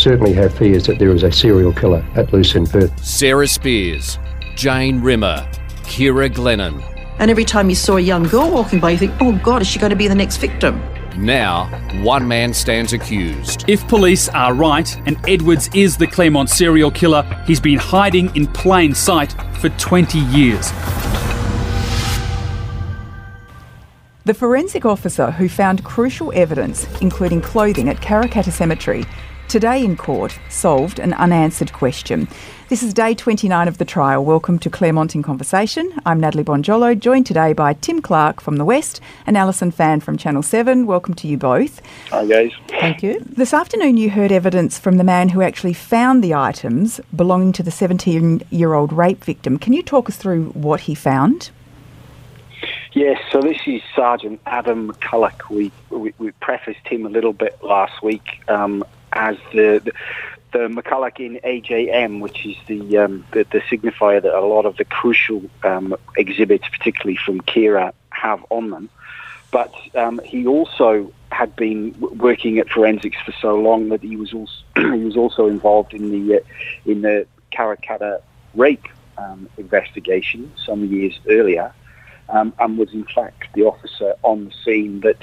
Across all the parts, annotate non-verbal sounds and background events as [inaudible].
certainly have fears that there is a serial killer at loose in Perth. Sarah Spiers, Jane Rimmer, Ciara Glennon. And every time you saw a young girl walking by, you think, oh God, is she going to be the next victim? Now, one man stands accused. If police are right and Edwards is the Claremont serial killer, he's been hiding in plain sight for 20 years. The forensic officer who found crucial evidence, including clothing at Karrakatta Cemetery, today in court solved an unanswered question. This is day 29 of the trial. Welcome to Claremont in Conversation. I'm Natalie Bonjolo, joined today by Tim Clarke from the West and Alison Fan from Channel 7. Welcome to you both. Hi, guys. Thank you. This afternoon, you heard evidence from the man who actually found the items belonging to the 17 year old rape victim. Can you talk us through what he found? Yes, so this is Sergeant Adam McCulloch. We, we, we prefaced him a little bit last week um, as the, the the McCulloch in AJM, which is the, um, the, the signifier that a lot of the crucial um, exhibits, particularly from Ciara, have on them. But um, he also had been working at forensics for so long that he was also [clears throat] he was also involved in the uh, in the Karrakatta rape um, investigation some years earlier um, and was in fact the officer on the scene that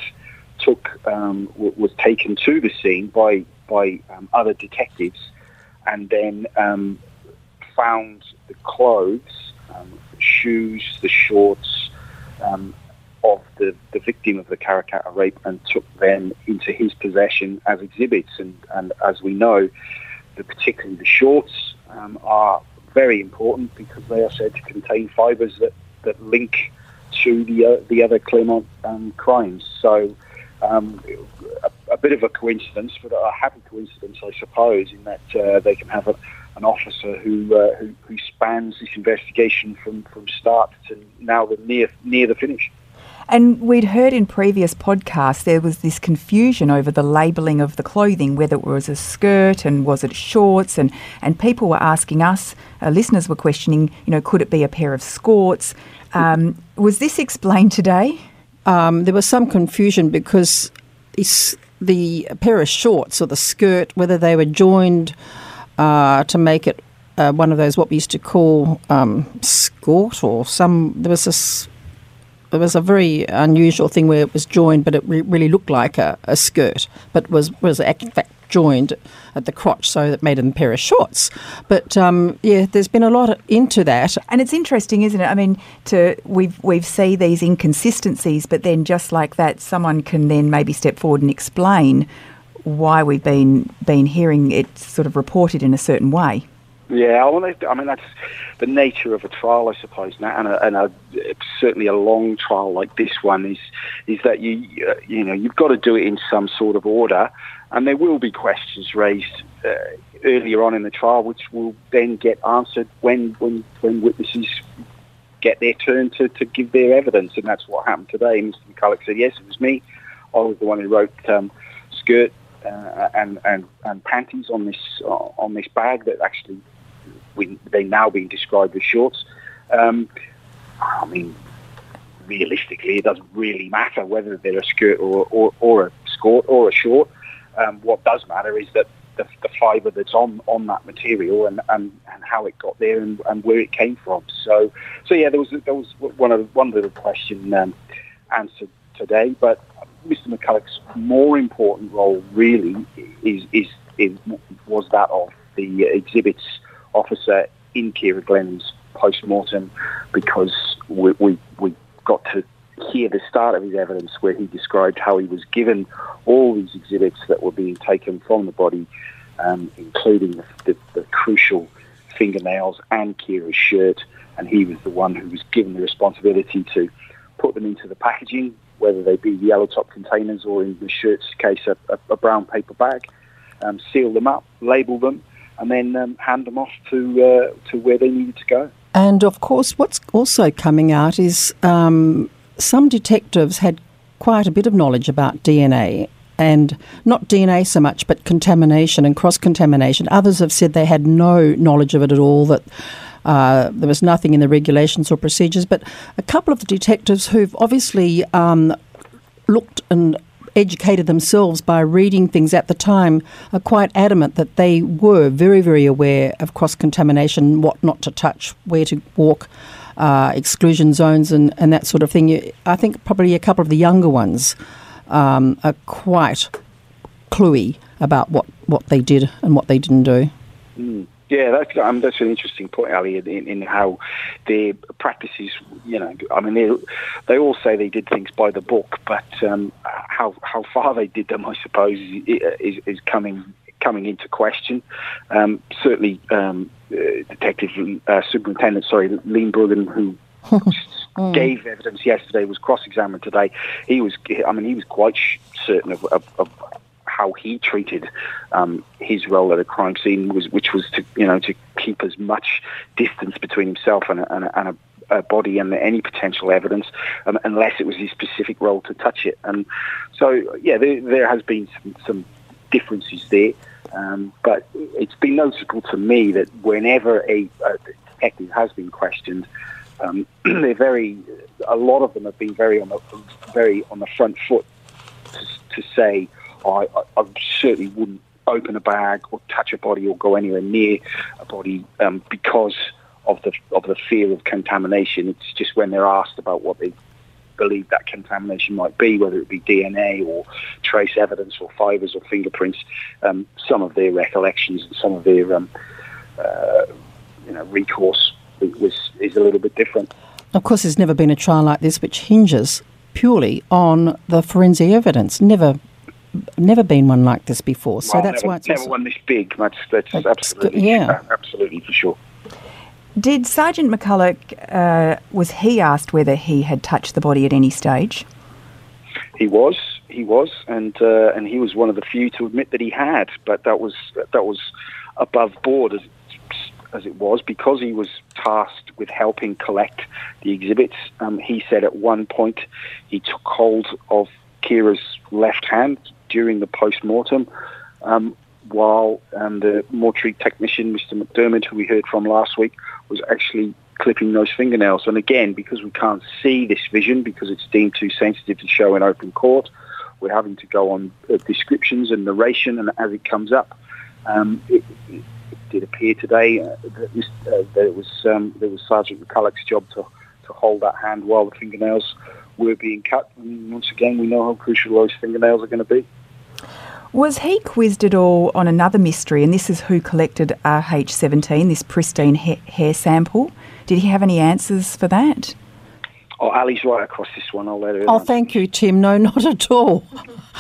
took um, was taken to the scene by by um, other detectives, and then um, found the clothes, um, shoes, the shorts um, of the, the victim of the Karrakatta rape, and took them into his possession as exhibits. And, and as we know, the particularly the shorts are very important because they are said to contain fibres that, that link to the uh, the other Claremont um, crimes. So um, a, a, bit of a coincidence, but a happy coincidence, I suppose, in that uh, they can have a, an officer who, uh, who, who spans this investigation from, from start to now the near near the finish. And we'd heard in previous podcasts there was this confusion over the labelling of the clothing, whether it was a skirt and was it shorts, and, and people were asking us, uh, listeners were questioning, you know, could it be a pair of skorts? Um, was this [laughs] explained today? Um, there was some confusion because the pair of shorts or the skirt, whether they were joined uh, to make it uh, one of those what we used to call um, or some. There was a it was a very unusual thing where it was joined, but it re- really looked like a, a, skirt, but was was in fact joined at the crotch, so that made them a pair of shorts. But um, yeah, there's been a lot into that, and it's interesting, isn't it? I mean, to we've we've see these inconsistencies, but then just like that, someone can then maybe step forward and explain why we've been been hearing it sort of reported in a certain way. Yeah, I mean that's the nature of a trial, I suppose, and, a, and a, certainly a long trial like this one is is that you you know you've got to do it in some sort of order, and there will be questions raised uh, earlier on in the trial, which will then get answered when when when witnesses get their turn to, to give their evidence, and that's what happened today. Mr. McCulloch said, "Yes, it was me. I was the one who wrote um, skirt." Uh, and, and, and panties on this uh, on this bag that actually we, they now being described as shorts. Um, I mean, realistically, it doesn't really matter whether they're a skirt or, or, or a skirt or a short. Um, what does matter is that the, the fibre that's on, on that material and, and, and how it got there and, and where it came from. So so yeah, there was there was one of one little question um, answered today, but Mr. McCulloch's more important role really is, is, is was that of the exhibits officer in Ciara Glenn's post-mortem because we, we, we got to hear the start of his evidence where he described how he was given all these exhibits that were being taken from the body, um, including the, the, the, crucial fingernails and Ciara's shirt, and he was the one who was given the responsibility to put them into the packaging, whether they be yellow top containers or in the shirt's case a, a, a brown paper bag, um, seal them up, label them, and then um, hand them off to uh, to where they needed to go. And of course, what's also coming out is um, some detectives had quite a bit of knowledge about DNA. And not DNA so much, but contamination and cross contamination. Others have said they had no knowledge of it at all, that uh, there was nothing in the regulations or procedures. But a couple of the detectives who've obviously um, looked and educated themselves by reading things at the time are quite adamant that they were very, very aware of cross contamination, what not to touch, where to walk, uh, exclusion zones, and, and that sort of thing. You- I think probably a couple of the younger ones um, are quite cluey about what, what they did and what they didn't do. Yeah, that's um, that's an interesting point, Ali, in, in how their practices. You know, I mean, they they all say they did things by the book, but um, how how far they did them, I suppose, is, is coming coming into question. Um, certainly, um, uh, Detective uh, Superintendent, sorry, Leenbruggen, who [laughs] gave evidence yesterday, was cross-examined today. He was, I mean, he was quite sh- certain of, of, of how he treated um, his role at a crime scene, was which was to you know to keep as much distance between himself and a, and a, and a a body and any potential evidence, um, unless it was his specific role to touch it. And so, yeah, there, there has been some, some differences there. Um, but it's been noticeable to me that whenever a, a detective has been questioned, um, [clears throat] they're very. A lot of them have been very on the very on the front foot to, to say, I, I, certainly wouldn't open a bag or touch a body or go anywhere near a body um, because of the of the fear of contamination. It's just when they're asked about what they believe that contamination might be, whether it be DNA or trace evidence or fibres or fingerprints, um, some of their recollections and some of their um, uh, you know recourse was is a little bit different. Of course, there's never been a trial like this which hinges purely on the forensic evidence. Never, never been one like this before. So Well, that's never, why it's never also- one this big. That's that's That's absolutely yeah. absolutely for sure. Did Sergeant McCulloch, uh, was he asked whether he had touched the body at any stage? He was, he was, and uh, and he was one of the few to admit that he had. But that was that was above board as as it was because he was tasked with helping collect the exhibits. Um, he said at one point he took hold of Ciara's left hand during the post mortem. Um, while um, the mortuary technician, Mr. McDermott, who we heard from last week, was actually clipping those fingernails. And again, because we can't see this vision, because it's deemed too sensitive to show in open court, we're having to go on uh, descriptions and narration, and as it comes up, um, it, it, did appear today uh, that, this, uh, that it was um, it was Sergeant McCulloch's job to, to hold that hand while the fingernails were being cut. And once again, we know how crucial those fingernails are going to be. Was he quizzed at all on another mystery, and this is who collected RH17, this pristine ha- hair sample? Did he have any answers for that? Oh, Ali's right across this one. I'll let her. Oh, answer. thank you, Tim. No, [laughs] not at all.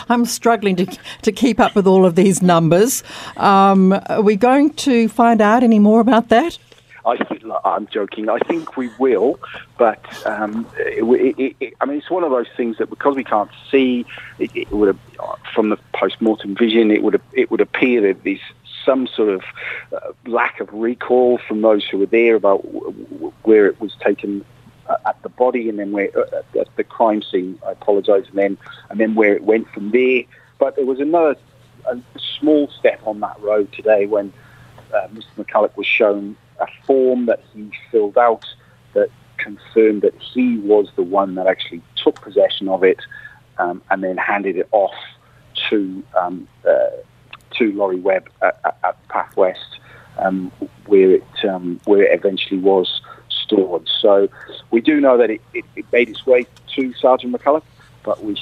I'm struggling to, to keep up with all of these numbers. Um, are we going to find out any more about that? I I'm joking. I think we will, but um, it, it, it, I mean, it's one of those things that because we can't see, it, would have, from the post-mortem vision, it would have, it would appear that there's some sort of uh, lack of recall from those who were there about w- w- where it was taken uh, at the body and then where uh, at the crime scene. I apologise, and then and then where it went from there. But there was another small step on that road today when uh, Mr. McCulloch was shown a form that he filled out that confirmed that he was the one that actually took possession of it um, and then handed it off to um, uh, to Laurie Webb at, at, at Path West, um, where it um, where it eventually was stored. So we do know that it, it, it made its way to Sergeant McCulloch, but we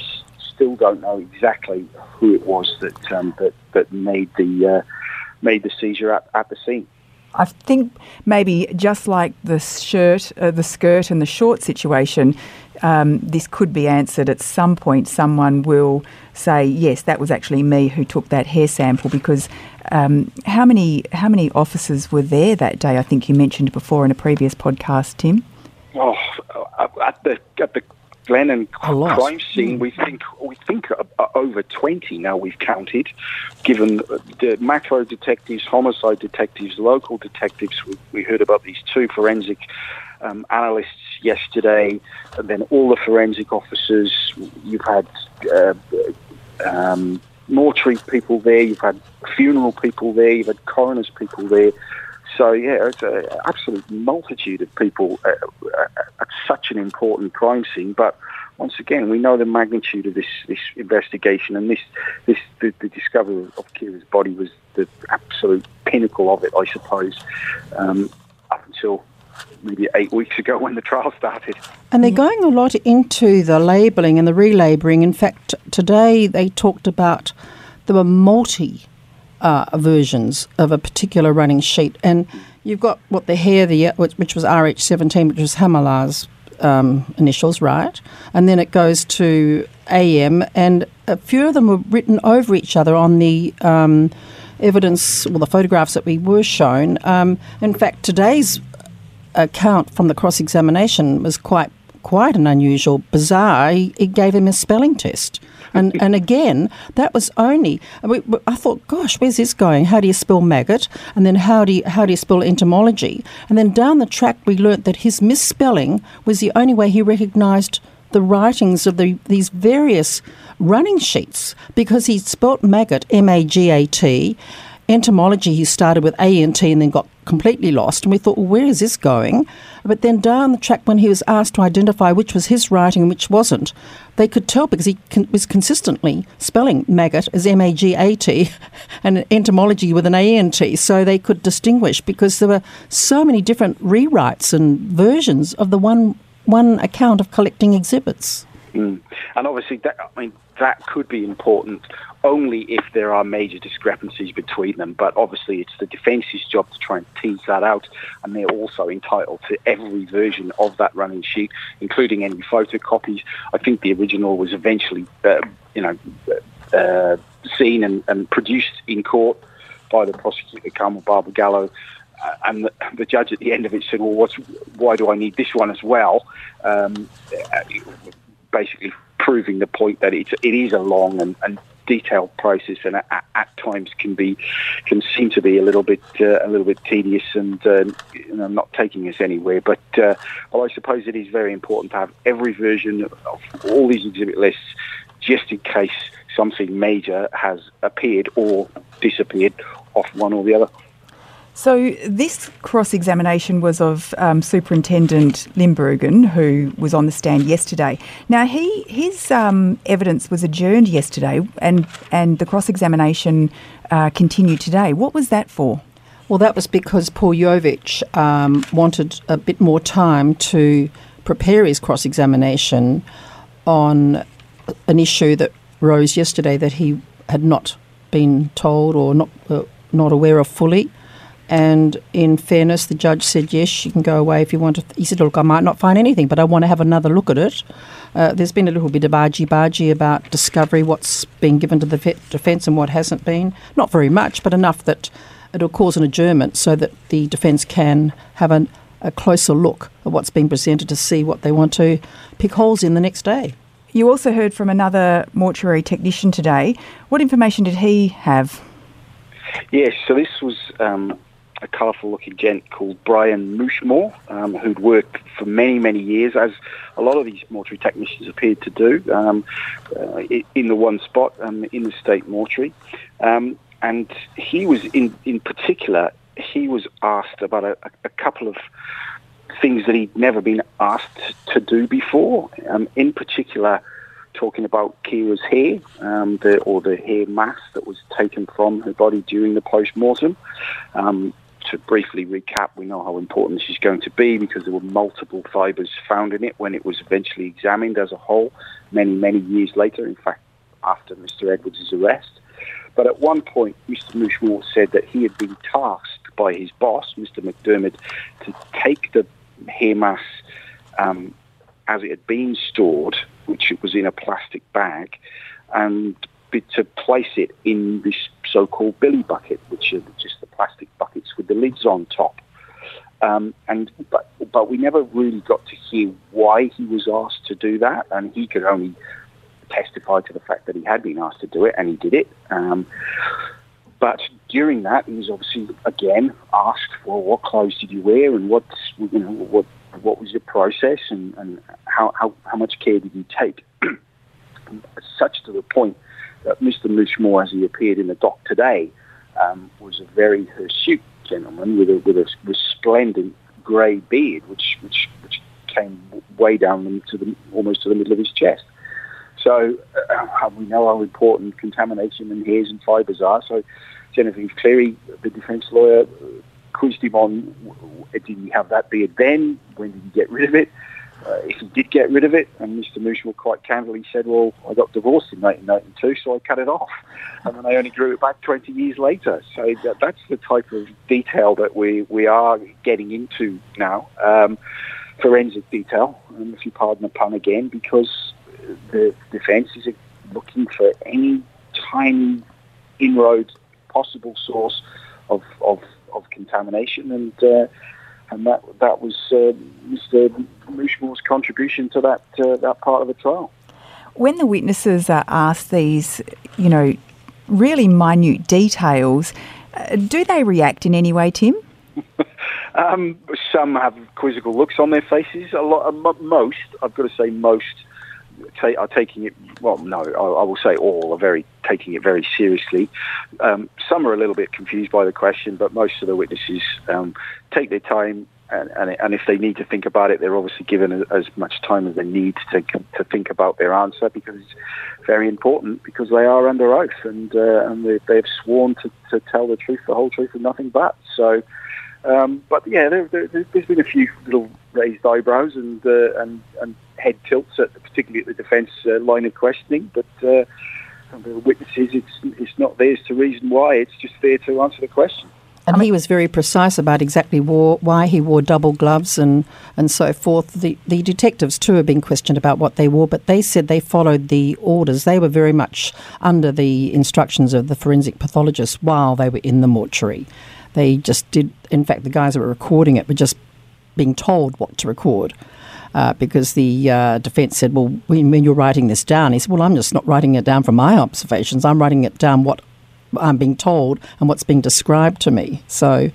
still don't know exactly who it was that um, that that made the uh, made the seizure at, at the scene. I think maybe just like the shirt, uh, the skirt, and the short situation, um, this could be answered at some point. Someone will say, "Yes, that was actually me who took that hair sample." Because um, how many how many officers were there that day? I think you mentioned before in a previous podcast, Tim. Oh, at the at the Glennon crime scene, we think we think uh, uh, over twenty now. We've counted, given the macro detectives, homicide detectives, local detectives. We, we heard about these two forensic um, analysts yesterday, and then all the forensic officers. You've had uh, um, mortuary people there. You've had funeral people there. You've had coroner's people there. So yeah, it's an absolute multitude of people uh, at such an important crime scene. But once again, we know the magnitude of this, this investigation, and this, this the, the discovery of Ciara's body was the absolute pinnacle of it, I suppose, um, up until maybe eight weeks ago when the trial started. And they're going a lot into the labelling and the relabelling. In fact, today they talked about there were multi uh, versions of a particular running sheet, and you've got what the hair, the which, which was RH17, which was Hamala's um, initials, right? And then it goes to AM, and a few of them were written over each other on the um, evidence, well, the photographs that we were shown. Um, in fact, today's account from the cross examination was quite quite an unusual, bizarre. He, he gave him a spelling test. And, and again, that was only. I thought, gosh, where's this going? How do you spell maggot? And then how do you, how do you spell entomology? And then down the track, we learnt that his misspelling was the only way he recognised the writings of the, these various running sheets because he spelt maggot, M A G A T, entomology, he started with ANT and then got completely lost. And we thought, well, where is this going? But then down the track, when he was asked to identify which was his writing and which wasn't, they could tell because he con- was consistently spelling maggot as M A G A T [laughs] and entomology with an A N T. So they could distinguish because there were so many different rewrites and versions of the one, one account of collecting exhibits. Mm. And obviously, that, I mean, that could be important only if there are major discrepancies between them. But obviously, it's the defence's job to try and tease that out, and they're also entitled to every version of that running sheet, including any photocopies. I think the original was eventually, uh, you know, uh, seen and, and, produced in court by the prosecutor, Carmel Barbagallo. Uh, and the, the, judge at the end of it said, "Well, why do I need this one as well?" Um, uh, basically proving the point that it, it is a long and, and detailed process, and at, at, times can be can seem to be a little bit uh, a little bit tedious and uh, you know, not taking us anywhere. But uh, well, I suppose it is very important to have every version of all these exhibit lists, just in case something major has appeared or disappeared off one or the other. So this cross-examination was of um, Superintendent Limbergen, who was on the stand yesterday. Now he his um, evidence was adjourned yesterday, and and the cross-examination uh, continued today. What was that for? Well, that was because Paul Yovich um, wanted a bit more time to prepare his cross-examination on an issue that rose yesterday that he had not been told or not uh, not aware of fully. And in fairness, the judge said, yes, you can go away if you want to. He said, look, I might not find anything, but I want to have another look at it. Uh, there's been a little bit of argy-bargy about discovery, what's been given to the defence and what hasn't been. Not very much, but enough that it'll cause an adjournment so that the defence can have an, a closer look at what's been presented to see what they want to pick holes in the next day. You also heard from another mortuary technician today. What information did he have? Yes, so this was um, a colourful looking gent called Brian Mushmore, um, who'd worked for many, many years, as a lot of these mortuary technicians appeared to do, um, uh, in the one spot um, in the state mortuary. Um, and he was, in, in particular, he was asked about a, a couple of things that he'd never been asked to do before. Um, in particular, talking about Ciara's hair, um, the, or the hair mass that was taken from her body during the post-mortem. Um, to briefly recap, we know how important this is going to be because there were multiple fibres found in it when it was eventually examined as a whole many, many years later, in fact, after Mr. Edwards' arrest. But at one point, Mr. Mushmore said that he had been tasked by his boss, Mr. McDermott, to take the hair mass um, as it had been stored, which it was in a plastic bag, and to place it in this so-called billy bucket, which are just the plastic buckets with the lids on top. Um, and but but we never really got to hear why he was asked to do that, and he could only testify to the fact that he had been asked to do it, and he did it. Um, but during that, he was obviously again asked, "Well, what clothes did you wear, and what you know what what was your process, and, and how, how how much care did you take?" [clears throat] Such to the point Mr. Mushmore, as he appeared in the dock today, um, was a very hirsute gentleman with a with a resplendent grey beard, which which which came way down to the almost to the middle of his chest. So uh, we know how important contamination and hairs and fibres are. So Genevieve Cleary, the defence lawyer, quizzed him on did he have that beard then? When did he get rid of it? Uh, if he did get rid of it, and Mr. Mooshmore quite candidly said, well, I got divorced in 1992, so I cut it off. And then I only grew it back 20 years later. So that, that's the type of detail that we, we are getting into now. Um, forensic detail, and if you pardon the pun again, because the defence is looking for any tiny inroad possible source of, of, of contamination and uh, and that that was uh, Mr. Mooshmore's contribution to that uh, that part of the trial. When the witnesses are asked these, you know, really minute details, uh, do they react in any way, Tim? [laughs] um, some have quizzical looks on their faces. A lot, most, I've got to say, most are taking it. Well, no, I, I, will say all are very taking it very seriously. Um, some are a little bit confused by the question, but most of the witnesses um, take their time. And, and, and, if they need to think about it, they're obviously given as much time as they need to to think about their answer because it's very important because they are under oath and uh, and they, they've sworn to, to tell the truth, the whole truth, and nothing but. So, um, but yeah, there, has there, been a few little raised eyebrows and uh, and and head tilts, at particularly at the defence uh, line of questioning. But uh, the witnesses, it's it's not theirs to reason why. It's just there to answer the question. And he was very precise about exactly wore, why he wore double gloves and, and so forth. The, the detectives, too, have been questioned about what they wore, but they said they followed the orders. They were very much under the instructions of the forensic pathologist while they were in the mortuary. They just did, in fact, the guys that were recording it were just being told what to record uh, because the uh, defence said, well, when, when, you're writing this down, he said, well, I'm just not writing it down from my observations. I'm writing it down what I'm being told and what's being described to me. So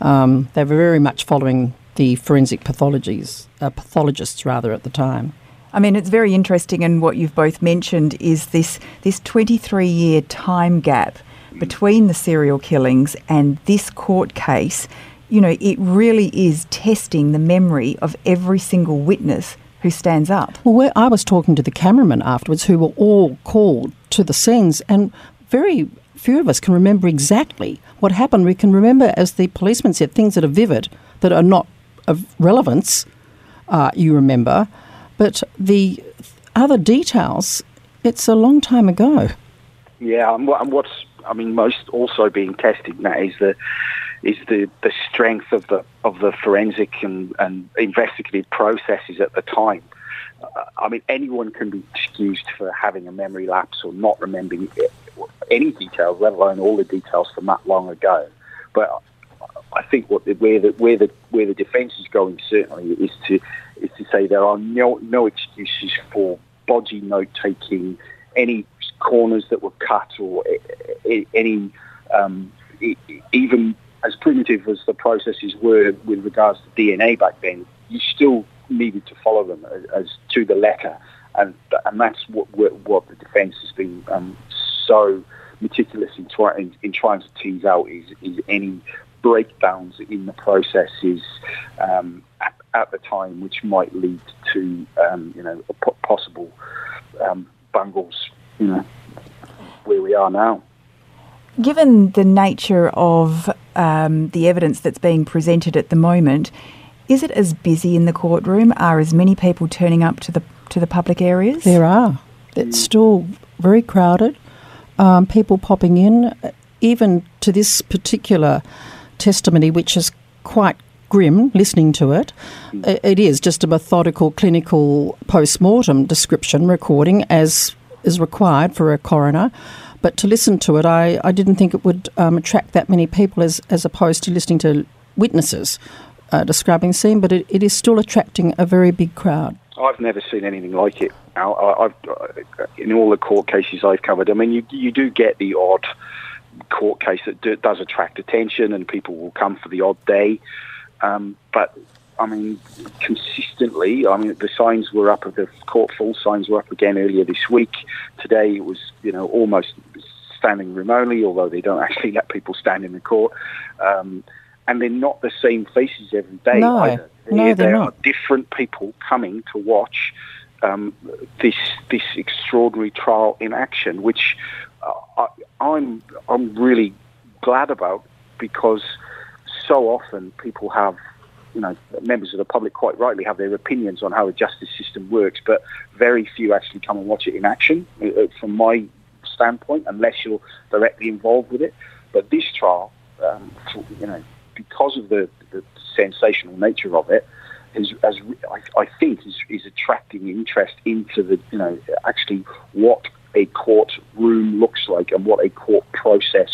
um, they were very much following the forensic pathologies, uh, pathologists rather at the time. I mean, it's very interesting, and what you've both mentioned is this this 23 year time gap between the serial killings and this court case you know, it really is testing the memory of every single witness who stands up. Well, I was talking to the cameramen afterwards who were all called to the scenes, and very few of us can remember exactly what happened. We can remember, as the policeman said, things that are vivid, that are not of relevance, uh, you remember, but the other details, it's a long time ago. Yeah, and what's, I mean, most also being tested now is the is the, the strength of the of the forensic and, and investigative processes at the time. Uh, I mean, anyone can be excused for having a memory lapse or not remembering any details, let alone all the details from that long ago. But I think what the, where the where the where the defence is going certainly is to is to say there are no no excuses for bodgy note taking, any corners that were cut or any um, even as primitive as the processes were with regards to DNA back then, you still needed to follow them as, as to the letter, and and that's what what the defence has been um, so meticulous in, try, in, in, trying to tease out is is any breakdowns in the processes um, at, at, the time, which might lead to um, you know possible um, bungles, you know, where we are now. Given the nature of um, the evidence that's being presented at the moment, is it as busy in the courtroom? Are as many people turning up to the to the public areas? There are. It's still very crowded. Um, people popping in, even to this particular testimony, which is quite grim listening to it. It is just a methodical clinical post mortem description recording as is required for a coroner. But to listen to it, I, I didn't think it would um, attract that many people as, as opposed to listening to witnesses uh, describing the scene, but it, it is still attracting a very big crowd. I've never seen anything like it. I, have in all the court cases I've covered, I mean, you, you do get the odd court case that do, does attract attention and people will come for the odd day. Um, but I mean, consistently, I mean, the signs were up, at the court full signs were up again earlier this week. Today it was, you know, almost standing room only, although they don't [laughs] actually let people stand in the court. Um, and they're not the same faces every day no. either. No, they're there not. are different people coming to watch um, this this extraordinary trial in action, which uh, I, I'm I'm really glad about because so often people have you know, members of the public quite rightly have their opinions on how the justice system works, but very few actually come and watch it in action uh, uh, from my standpoint, unless you're directly involved with it. But this trial, um, you know, because of the, the sensational nature of it, is, as I, I think, is, is attracting interest into the, you know, actually what a courtroom looks like and what a court process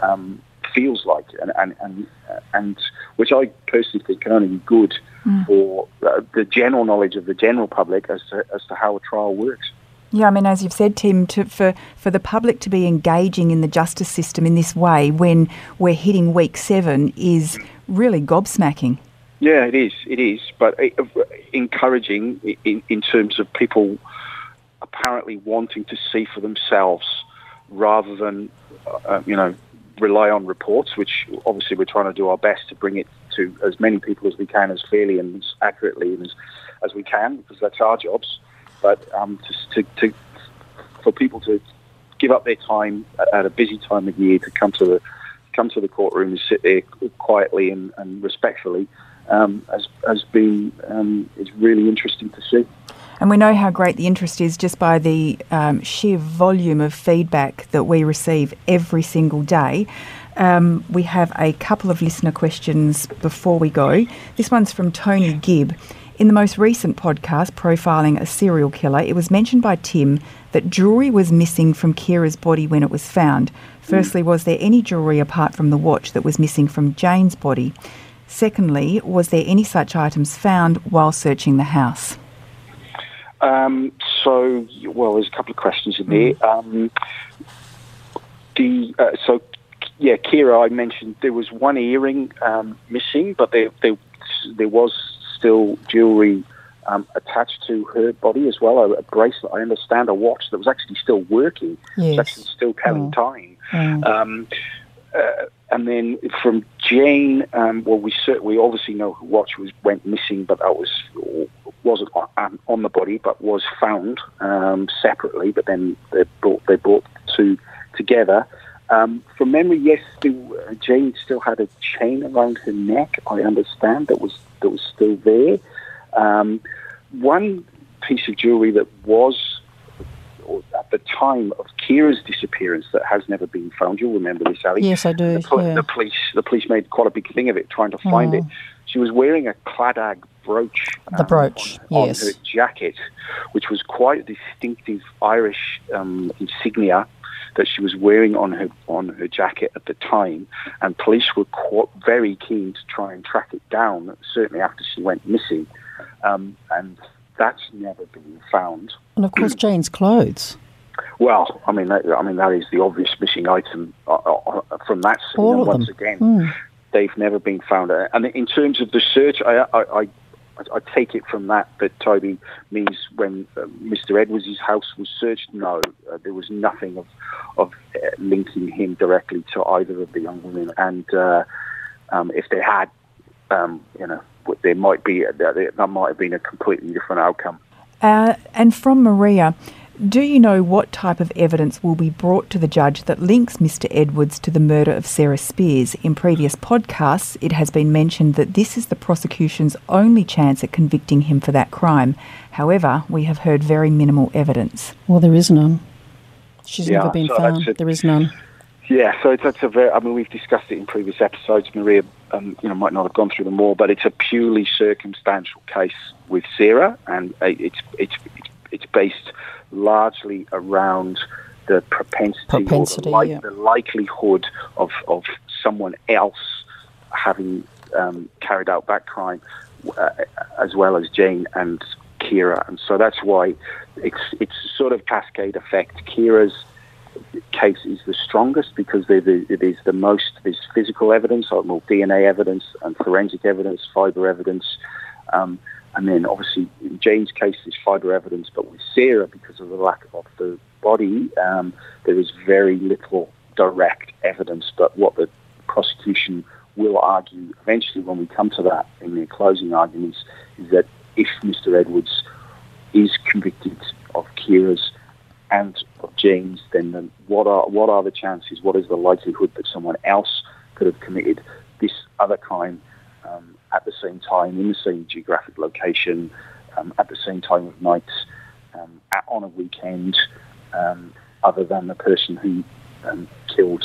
um, feels like, and and and, and which I personally think can only be good for uh, the general knowledge of the general public as to as to how a trial works. Yeah, I mean, as you've said, Tim, to, for, for the public to be engaging in the justice system in this way when we're hitting week seven is really gobsmacking. Yeah, it is. It is, but uh, encouraging in, in terms of people apparently wanting to see for themselves rather than, uh, you know, rely on reports, which obviously we're trying to do our best to bring it to as many people as we can, as fairly and as accurately as, as we can, because that's our jobs. But um, to, to, to, for people to give up their time at- a busy time of year to come to the come to the courtroom and sit there quietly and, and respectfully um, has, has been um, is really interesting to see. And we know how great the interest is just by the um, sheer volume of feedback that we receive every single day. Um, we have a couple of listener questions before we go. This one's from Tony Gibb. In the most recent podcast profiling a serial killer, it was mentioned by Tim that jewellery was missing from Ciara's body when it was found. Firstly, was there any jewellery apart from the watch that was missing from Jane's body? Secondly, was there any such items found while searching the house? Um, so, well, there's a couple of questions in there. Um, the uh, so, yeah, Ciara, I mentioned there was one earring um, missing, but there, there there was still jewellery um, attached to her body as well. A, a bracelet, I understand, a watch that was actually still working. Was actually still telling time. Um, uh, and then from Jane, um, well, we we obviously know her watch was went missing, but that was wasn't on, um, on the body, but was found um, separately. But then they brought they brought the two together. Um, from memory, yes, the, uh, Jane still had a chain around her neck. I understand that was that was still there. Um, one piece of jewelry that was at the time of Ciara's disappearance that has never been found. You'll remember this, Ali. Yes, I do. The, pol- yeah. the police, the police made quite a big thing of it, trying to find it. She was wearing a Claddagh brooch. The brooch, on, on yes. her jacket, which was quite a distinctive Irish um, insignia that she was wearing on her on her jacket at the time, and police were quite, very keen to try and track it down. Certainly after she went missing, um, and that's never been found. And of course, Jane's clothes. Well, I mean, that, I mean that is the obvious missing item uh, uh, from that scene. All of once them. again, they've never been found. Uh, And in terms of the search, I, I, I, I take it from that that Toby means when uh, Mr. Edwards' house was searched. No, uh, there was nothing of of uh, linking him directly to either of the young women. And uh, um, if they had, um, you know, there might be that that might have been a completely different outcome. Uh, and from Maria, do you know what type of evidence will be brought to the judge that links Mr. Edwards to the murder of Sarah Spiers? In previous podcasts, it has been mentioned that this is the prosecution's only chance at convicting him for that crime. However, we have heard very minimal evidence. Well, there is none. She's Yeah, never been so found. it. There is none. Yeah, so it's, that's a very. I mean, we've discussed it in previous episodes. Maria, um, you know, might not have gone through them all, but it's a purely circumstantial case with Sarah, and uh, it's it's it's, it's based largely around the propensity, Propensity, or the, yeah. the likelihood of of someone else having um, carried out that crime, uh, as well as Jane and Ciara, and so that's why it's it's sort of cascade effect. Ciara's case is the strongest because there, there, it is the most there's physical evidence, like more DNA evidence and forensic evidence, fibre evidence, um, and then obviously in Jane's case there's fibre evidence, but with Sarah because of the lack of the body, um, there is very little direct evidence. But what the prosecution will argue eventually when we come to that in their closing arguments is that if Mr. Edwards is convicted of Ciara's and of Jane's, then the, what are what are the chances? What is the likelihood that someone else could have committed this other crime at the same time in the same geographic location, um, at the same time of night, um, at, on a weekend, um, other than the person who um, killed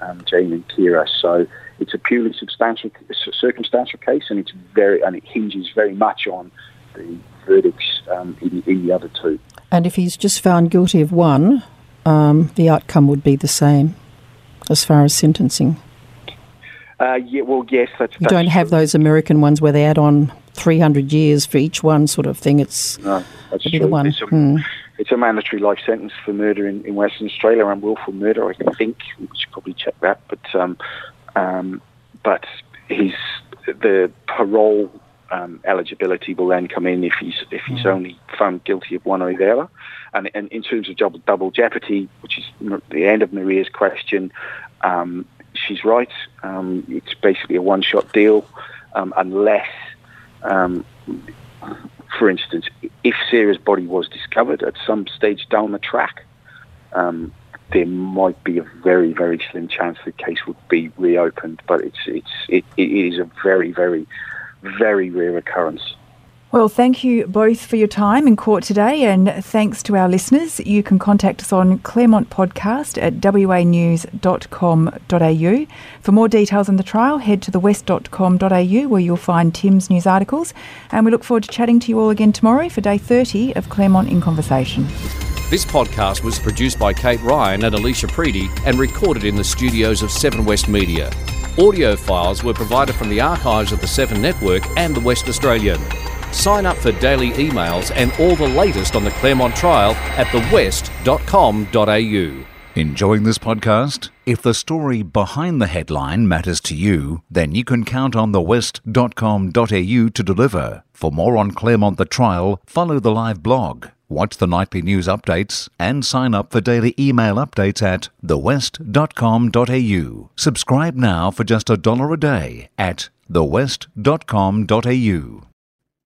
um, Jane and Ciara. So it's a purely substantial circumstantial case, and it's very and it hinges very much on the verdicts in, in the other two. And if he's just found guilty of one, the outcome would be the same as far as sentencing. Uh, yeah, well, yes, that's. You don't have true. those American ones where they add on 300 years for each one, sort of thing. It's no, that's true. the one. It's a, Hmm. it's a mandatory life sentence for murder in, in Western Australia and willful murder. I think we should probably check that, but um, um, but his the parole um, eligibility will then come in if he's if he's only found guilty of one or the other. And, and in terms of double, double jeopardy, which is the end of Maria's question, um, she's right. Um, it's basically a one-shot deal, um, unless, um, for instance, if Sarah's body was discovered at some stage down the track, um, there might be a very, very slim chance the case would be reopened. But it's it's it, it is a very, very, very rare occurrence. Well, thank you both for your time in court today, and thanks to our listeners. You can contact us on Claremont Podcast at wanews.com.au. For more details on the trial, head to thewest.com.au where you'll find Tim's news articles. And we look forward to chatting to you all again tomorrow for day 30 of Claremont in Conversation. This podcast was produced by Kate Ryan and Alicia Preedy and recorded in the studios of Seven West Media. Audio files were provided from the archives of the Seven Network and the West Australian. Sign up for daily emails and all the latest on the Claremont trial at thewest.com.au. Enjoying this podcast? If the story behind the headline matters to you, then you can count on thewest.com.au to deliver. For more on Claremont the trial, follow the live blog, watch the nightly news updates, and sign up for daily email updates at thewest.com.au. Subscribe now for just a dollar a day at thewest.com.au.